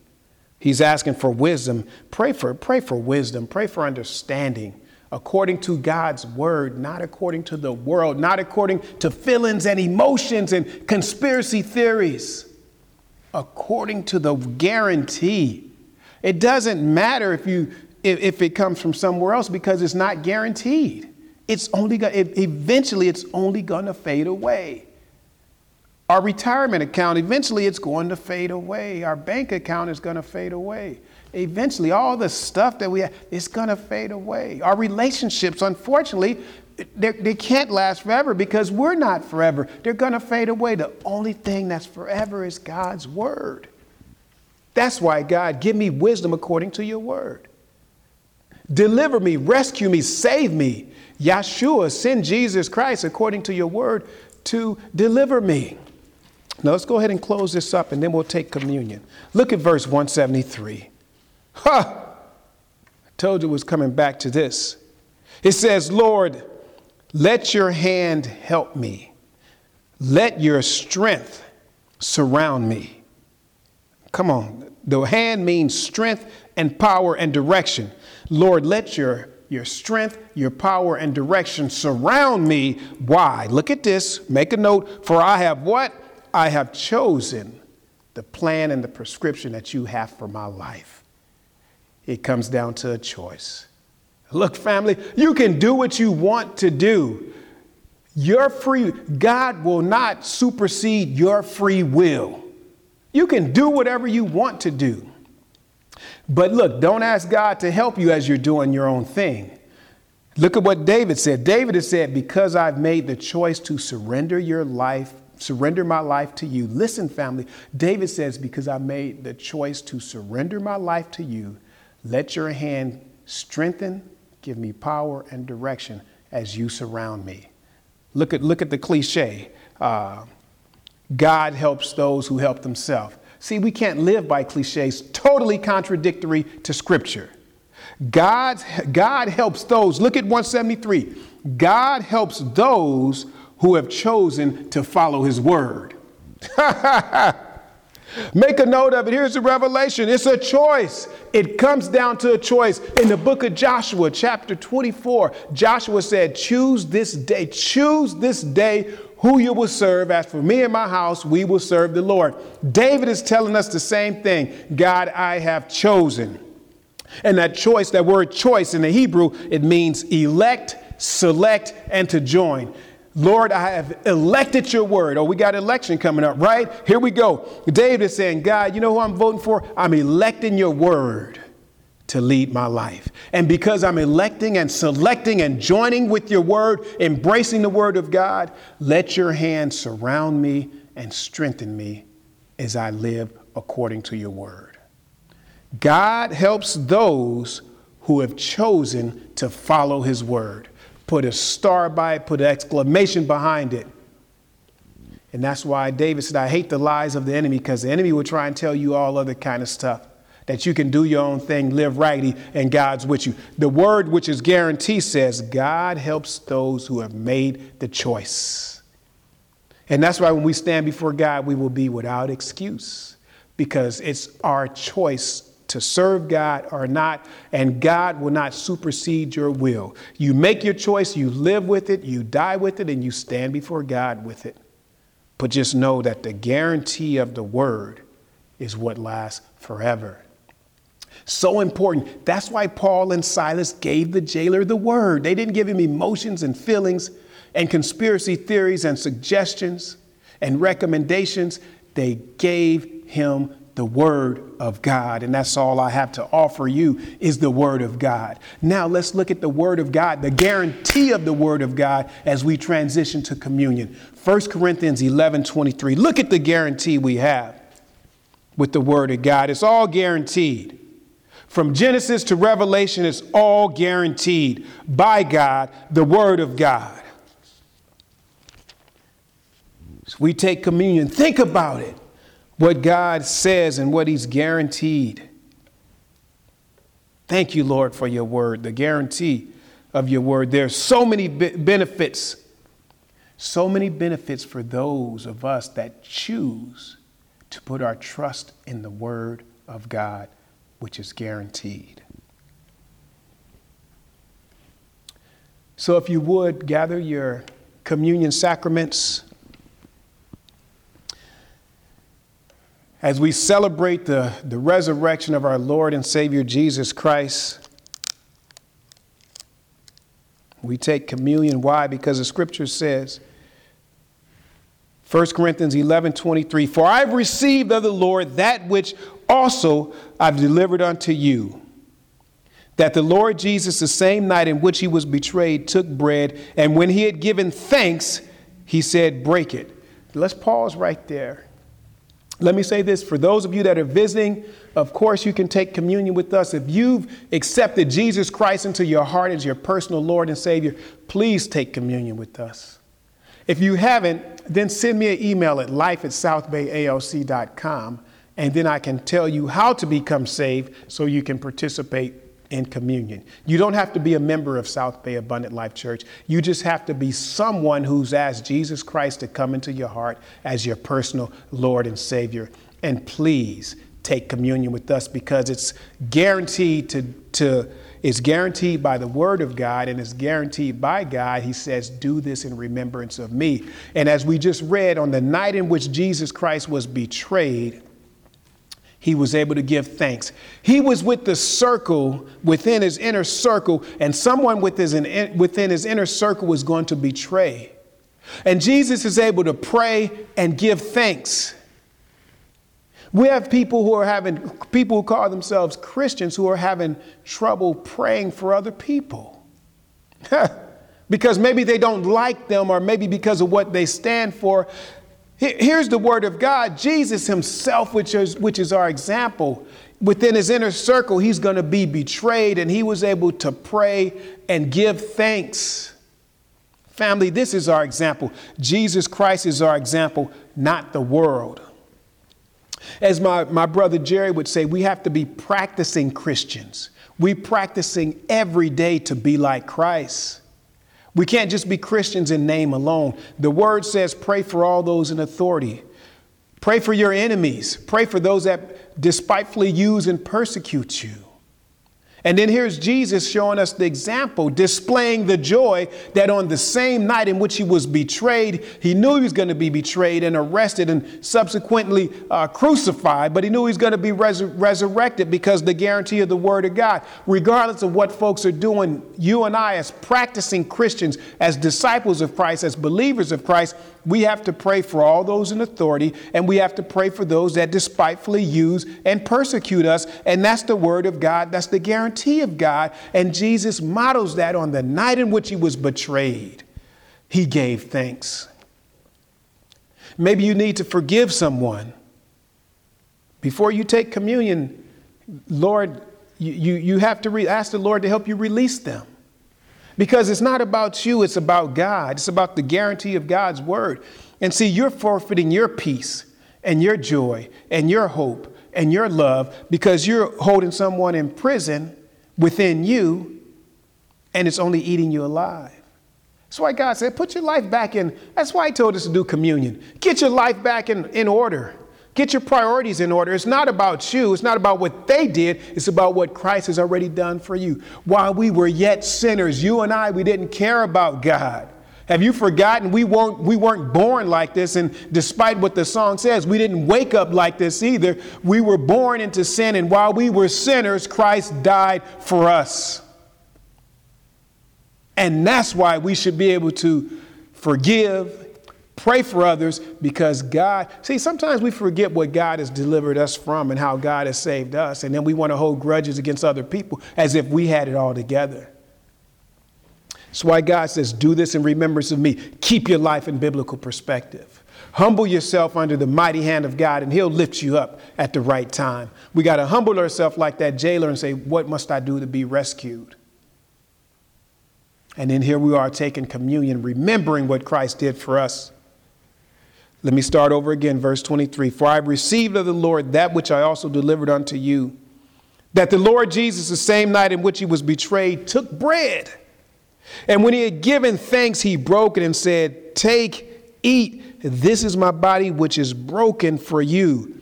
He's asking for wisdom. Pray for, pray for wisdom, pray for understanding according to God's word, not according to the world, not according to feelings and emotions and conspiracy theories, according to the guarantee. It doesn't matter if you if, if it comes from somewhere else because it's not guaranteed it's only eventually it's only going to fade away. Our retirement account, eventually it's going to fade away. Our bank account is going to fade away. Eventually, all the stuff that we have is going to fade away. Our relationships, unfortunately, they can't last forever because we're not forever. They're going to fade away. The only thing that's forever is God's word. That's why, God, give me wisdom according to your word. Deliver me, rescue me, save me Yeshua, send Jesus Christ according to your word to deliver me. Now let's go ahead and close this up and then we'll take communion. Look at verse 173. Ha! I told you it was coming back to this. It says, Lord, let your hand help me. Let your strength surround me. Come on. The hand means strength and power and direction. Lord, let your your strength, your power, and direction surround me. Why? Look at this. Make a note. For I have what? I have chosen the plan and the prescription that you have for my life. It comes down to a choice. Look, family, you can do what you want to do. Your free, God will not supersede your free will. You can do whatever you want to do. But look, don't ask God to help you as you're doing your own thing. Look at what David said. David has said, Because I've made the choice to surrender your life, surrender my life to you. Listen, family, David says, Because I made the choice to surrender my life to you, let your hand strengthen, give me power and direction as you surround me. Look at, look at the cliche uh, God helps those who help themselves. See, we can't live by cliches totally contradictory to Scripture. God, God helps those. Look at 173. God helps those who have chosen to follow his word. Make a note of it. Here's the revelation it's a choice. It comes down to a choice. In the book of Joshua, chapter 24, Joshua said, Choose this day, choose this day who you will serve. As for me and my house, we will serve the Lord. David is telling us the same thing God, I have chosen. And that choice, that word choice in the Hebrew, it means elect, select, and to join. Lord, I have elected your word. Oh, we got election coming up, right? Here we go. David is saying, God, you know who I'm voting for? I'm electing your word to lead my life. And because I'm electing and selecting and joining with your word, embracing the word of God, let your hand surround me and strengthen me as I live according to your word. God helps those who have chosen to follow his word put a star by it, put an exclamation behind it. And that's why David said, I hate the lies of the enemy because the enemy will try and tell you all other kind of stuff that you can do your own thing, live righty, and God's with you. The word, which is guarantee, says God helps those who have made the choice. And that's why when we stand before God, we will be without excuse because it's our choice to serve God or not, and God will not supersede your will. You make your choice, you live with it, you die with it, and you stand before God with it. But just know that the guarantee of the word is what lasts forever. So important. That's why Paul and Silas gave the jailer the word. They didn't give him emotions and feelings and conspiracy theories and suggestions and recommendations. They gave him the word of God. And that's all I have to offer you is the word of God. Now let's look at the word of God, the guarantee of the word of God as we transition to communion. 1 Corinthians 11 23. Look at the guarantee we have with the word of God. It's all guaranteed. From Genesis to Revelation, it's all guaranteed by God, the word of God. So we take communion. Think about it what God says and what He's guaranteed. Thank you, Lord, for your word, the guarantee of your word. There's so many benefits, so many benefits for those of us that choose to put our trust in the word of God, which is guaranteed. So, if you would gather your communion sacraments, as we celebrate the, the resurrection of our Lord and Savior Jesus Christ, we take communion. Why? Because the scripture says, 1 Corinthians 11 23, For I've received of the Lord that which also I've delivered unto you. That the Lord Jesus, the same night in which he was betrayed, took bread, and when he had given thanks, he said, Break it. Let's pause right there. Let me say this for those of you that are visiting, of course, you can take communion with us. If you've accepted Jesus Christ into your heart as your personal Lord and Savior, please take communion with us. If you haven't, then send me an email at life at southbayalc.com, and then I can tell you how to become saved so you can participate in communion. You don't have to be a member of South Bay Abundant Life Church. You just have to be someone who's asked Jesus Christ to come into your heart as your personal Lord and Savior. And please take communion with us because it's guaranteed to, to it's guaranteed by the word of God and it's guaranteed by God. He says, Do this in remembrance of me. And as we just read, on the night in which Jesus Christ was betrayed, he was able to give thanks. He was with the circle within his inner circle, and someone within his inner circle was going to betray. And Jesus is able to pray and give thanks. We have people who are having, people who call themselves Christians who are having trouble praying for other people. because maybe they don't like them, or maybe because of what they stand for. Here's the word of God Jesus himself, which is, which is our example, within his inner circle, he's going to be betrayed, and he was able to pray and give thanks. Family, this is our example. Jesus Christ is our example, not the world. As my, my brother Jerry would say, we have to be practicing Christians. We practicing every day to be like Christ. We can't just be Christians in name alone. The word says, pray for all those in authority. Pray for your enemies. Pray for those that despitefully use and persecute you. And then here's Jesus showing us the example, displaying the joy that on the same night in which he was betrayed, he knew he was going to be betrayed and arrested and subsequently uh, crucified, but he knew he was going to be res- resurrected because the guarantee of the Word of God. Regardless of what folks are doing, you and I, as practicing Christians, as disciples of Christ, as believers of Christ, we have to pray for all those in authority and we have to pray for those that despitefully use and persecute us. And that's the word of God, that's the guarantee of God. And Jesus models that on the night in which he was betrayed. He gave thanks. Maybe you need to forgive someone. Before you take communion, Lord, you, you, you have to re- ask the Lord to help you release them. Because it's not about you, it's about God. It's about the guarantee of God's word. And see, you're forfeiting your peace and your joy and your hope and your love because you're holding someone in prison within you and it's only eating you alive. That's why God said, put your life back in. That's why He told us to do communion. Get your life back in, in order. Get your priorities in order. It's not about you. It's not about what they did. It's about what Christ has already done for you. While we were yet sinners, you and I, we didn't care about God. Have you forgotten we weren't, we weren't born like this? And despite what the song says, we didn't wake up like this either. We were born into sin, and while we were sinners, Christ died for us. And that's why we should be able to forgive Pray for others because God, see, sometimes we forget what God has delivered us from and how God has saved us, and then we want to hold grudges against other people as if we had it all together. That's why God says, Do this in remembrance of me. Keep your life in biblical perspective. Humble yourself under the mighty hand of God, and He'll lift you up at the right time. We got to humble ourselves like that jailer and say, What must I do to be rescued? And then here we are taking communion, remembering what Christ did for us. Let me start over again, verse 23. For I received of the Lord that which I also delivered unto you, that the Lord Jesus, the same night in which he was betrayed, took bread. And when he had given thanks, he broke it and said, Take, eat, this is my body which is broken for you.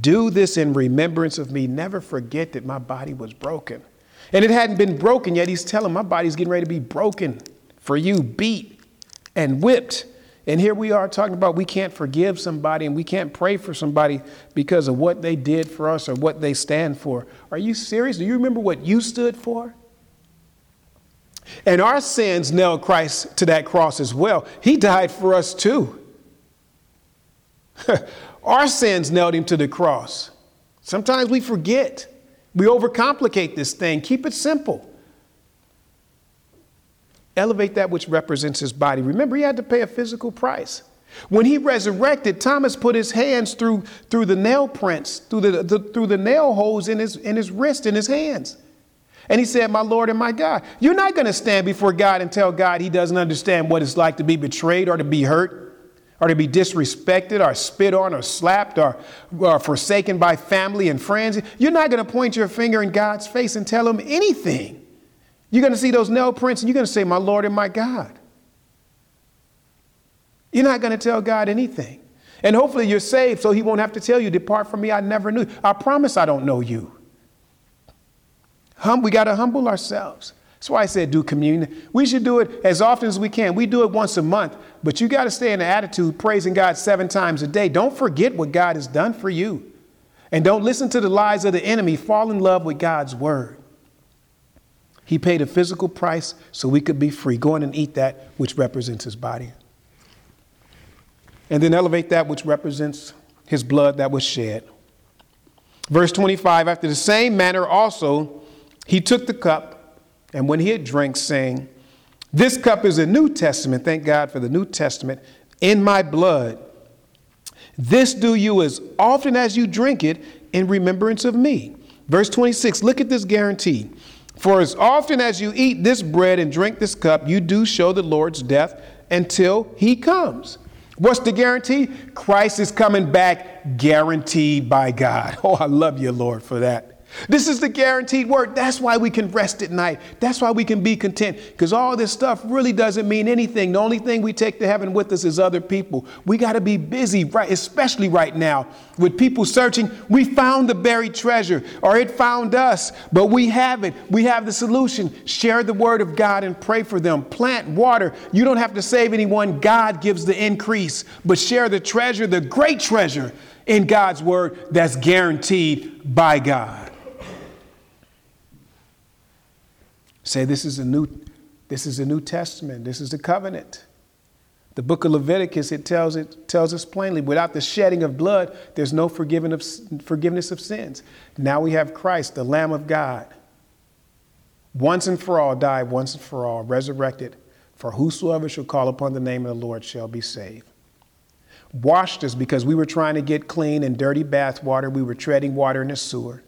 Do this in remembrance of me. Never forget that my body was broken. And it hadn't been broken yet. He's telling my body's getting ready to be broken for you, beat and whipped and here we are talking about we can't forgive somebody and we can't pray for somebody because of what they did for us or what they stand for. Are you serious? Do you remember what you stood for? And our sins nailed Christ to that cross as well. He died for us too. our sins nailed him to the cross. Sometimes we forget. We overcomplicate this thing. Keep it simple. Elevate that which represents his body. Remember, he had to pay a physical price. When he resurrected, Thomas put his hands through, through the nail prints, through the, the, through the nail holes in his, in his wrist, in his hands. And he said, My Lord and my God. You're not going to stand before God and tell God he doesn't understand what it's like to be betrayed or to be hurt or to be disrespected or spit on or slapped or, or forsaken by family and friends. You're not going to point your finger in God's face and tell him anything. You're going to see those nail prints and you're going to say, My Lord and my God. You're not going to tell God anything. And hopefully you're saved so he won't have to tell you, Depart from me, I never knew. I promise I don't know you. Hum, we got to humble ourselves. That's why I said do communion. We should do it as often as we can. We do it once a month, but you got to stay in the attitude praising God seven times a day. Don't forget what God has done for you. And don't listen to the lies of the enemy. Fall in love with God's word. He paid a physical price so we could be free. Go in and eat that which represents his body. And then elevate that which represents his blood that was shed. Verse 25 After the same manner also, he took the cup, and when he had drank, saying, This cup is a New Testament, thank God for the New Testament, in my blood. This do you as often as you drink it in remembrance of me. Verse 26, look at this guarantee. For as often as you eat this bread and drink this cup, you do show the Lord's death until he comes. What's the guarantee? Christ is coming back, guaranteed by God. Oh, I love you, Lord, for that. This is the guaranteed word. That's why we can rest at night. That's why we can be content. Because all this stuff really doesn't mean anything. The only thing we take to heaven with us is other people. We got to be busy, right? Especially right now with people searching. We found the buried treasure, or it found us, but we have it. We have the solution. Share the word of God and pray for them. Plant water. You don't have to save anyone. God gives the increase. But share the treasure, the great treasure in God's word that's guaranteed by God. Say this is a new this is a New Testament. This is the covenant. The book of Leviticus, it tells, it tells us plainly without the shedding of blood, there's no forgiveness of, forgiveness of sins. Now we have Christ, the Lamb of God. Once and for all, died once and for all, resurrected. For whosoever shall call upon the name of the Lord shall be saved. Washed us because we were trying to get clean in dirty bath water. We were treading water in a sewer.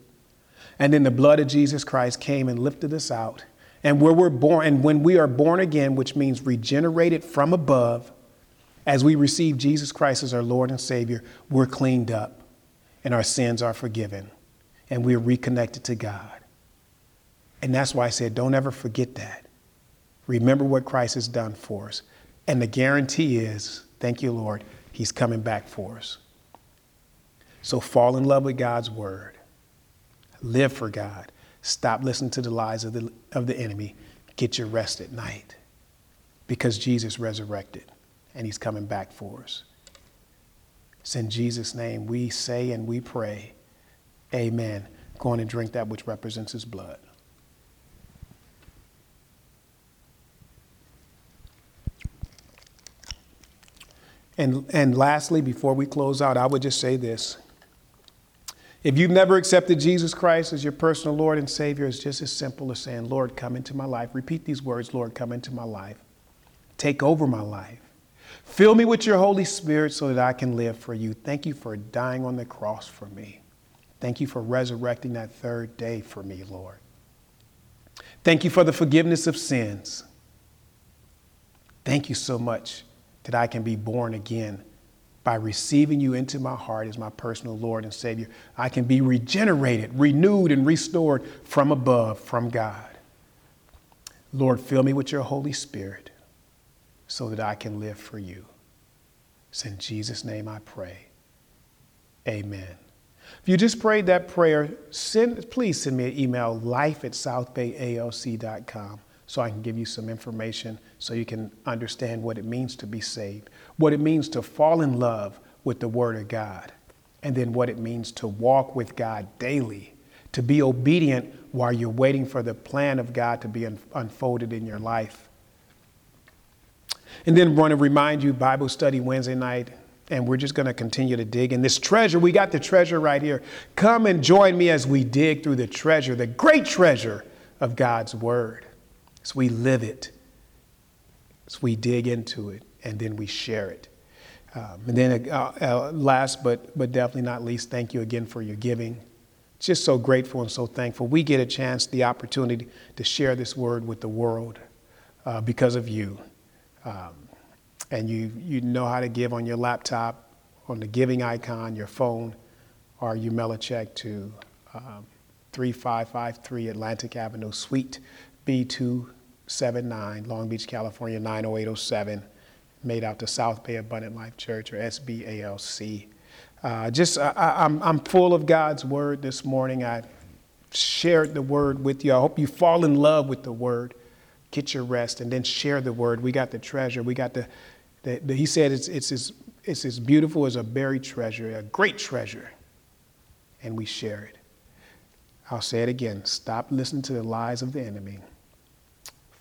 And then the blood of Jesus Christ came and lifted us out and where we're born, and when we are born again, which means regenerated from above, as we receive Jesus Christ as our Lord and Savior, we're cleaned up and our sins are forgiven and we're reconnected to God. And that's why I said, don't ever forget that. Remember what Christ has done for us. And the guarantee is, thank you, Lord, He's coming back for us. So fall in love with God's Word, live for God, Stop listening to the lies of the, of the enemy. Get your rest at night because Jesus resurrected and he's coming back for us. It's in Jesus' name we say and we pray, Amen. Go on and drink that which represents his blood. And, and lastly, before we close out, I would just say this. If you've never accepted Jesus Christ as your personal Lord and Savior, it's just as simple as saying, Lord, come into my life. Repeat these words Lord, come into my life. Take over my life. Fill me with your Holy Spirit so that I can live for you. Thank you for dying on the cross for me. Thank you for resurrecting that third day for me, Lord. Thank you for the forgiveness of sins. Thank you so much that I can be born again by receiving you into my heart as my personal Lord and Savior, I can be regenerated, renewed, and restored from above, from God. Lord, fill me with your Holy Spirit so that I can live for you. It's in Jesus' name I pray. Amen. If you just prayed that prayer, send, please send me an email, life at southbayalc.com so I can give you some information so you can understand what it means to be saved, what it means to fall in love with the Word of God, and then what it means to walk with God daily, to be obedient while you're waiting for the plan of God to be un- unfolded in your life. And then want to remind you Bible study Wednesday night, and we're just going to continue to dig in this treasure. We got the treasure right here. Come and join me as we dig through the treasure, the great treasure of God's Word as we live it, as we dig into it, and then we share it. Um, and then, uh, uh, last but, but definitely not least, thank you again for your giving. Just so grateful and so thankful. We get a chance, the opportunity to share this word with the world uh, because of you. Um, and you, you know how to give on your laptop, on the giving icon, your phone, or you mail a check to um, 3553 Atlantic Avenue, Suite B279, Long Beach, California 90807, made out to South Bay Abundant Life Church or SBALC. Uh, just, I, I'm, I'm full of God's word this morning. I shared the word with you. I hope you fall in love with the word. Get your rest and then share the word. We got the treasure. We got the, the, the he said it's, it's, as, it's as beautiful as a buried treasure, a great treasure. And we share it. I'll say it again. Stop listening to the lies of the enemy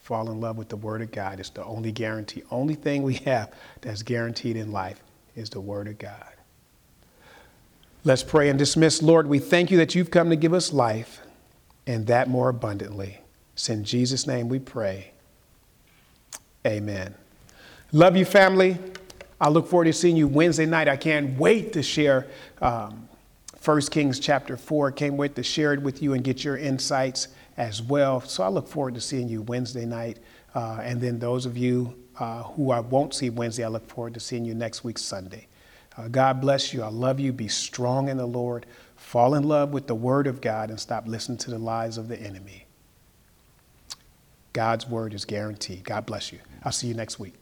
fall in love with the Word of God. It's the only guarantee, only thing we have that's guaranteed in life is the Word of God. Let's pray and dismiss. Lord, we thank you that you've come to give us life and that more abundantly. It's in Jesus' name we pray. Amen. Love you, family. I look forward to seeing you Wednesday night. I can't wait to share um, 1 Kings chapter 4. Can't wait to share it with you and get your insights as well. So I look forward to seeing you Wednesday night. Uh, and then those of you uh, who I won't see Wednesday, I look forward to seeing you next week, Sunday. Uh, God bless you. I love you. Be strong in the Lord. Fall in love with the Word of God and stop listening to the lies of the enemy. God's Word is guaranteed. God bless you. I'll see you next week.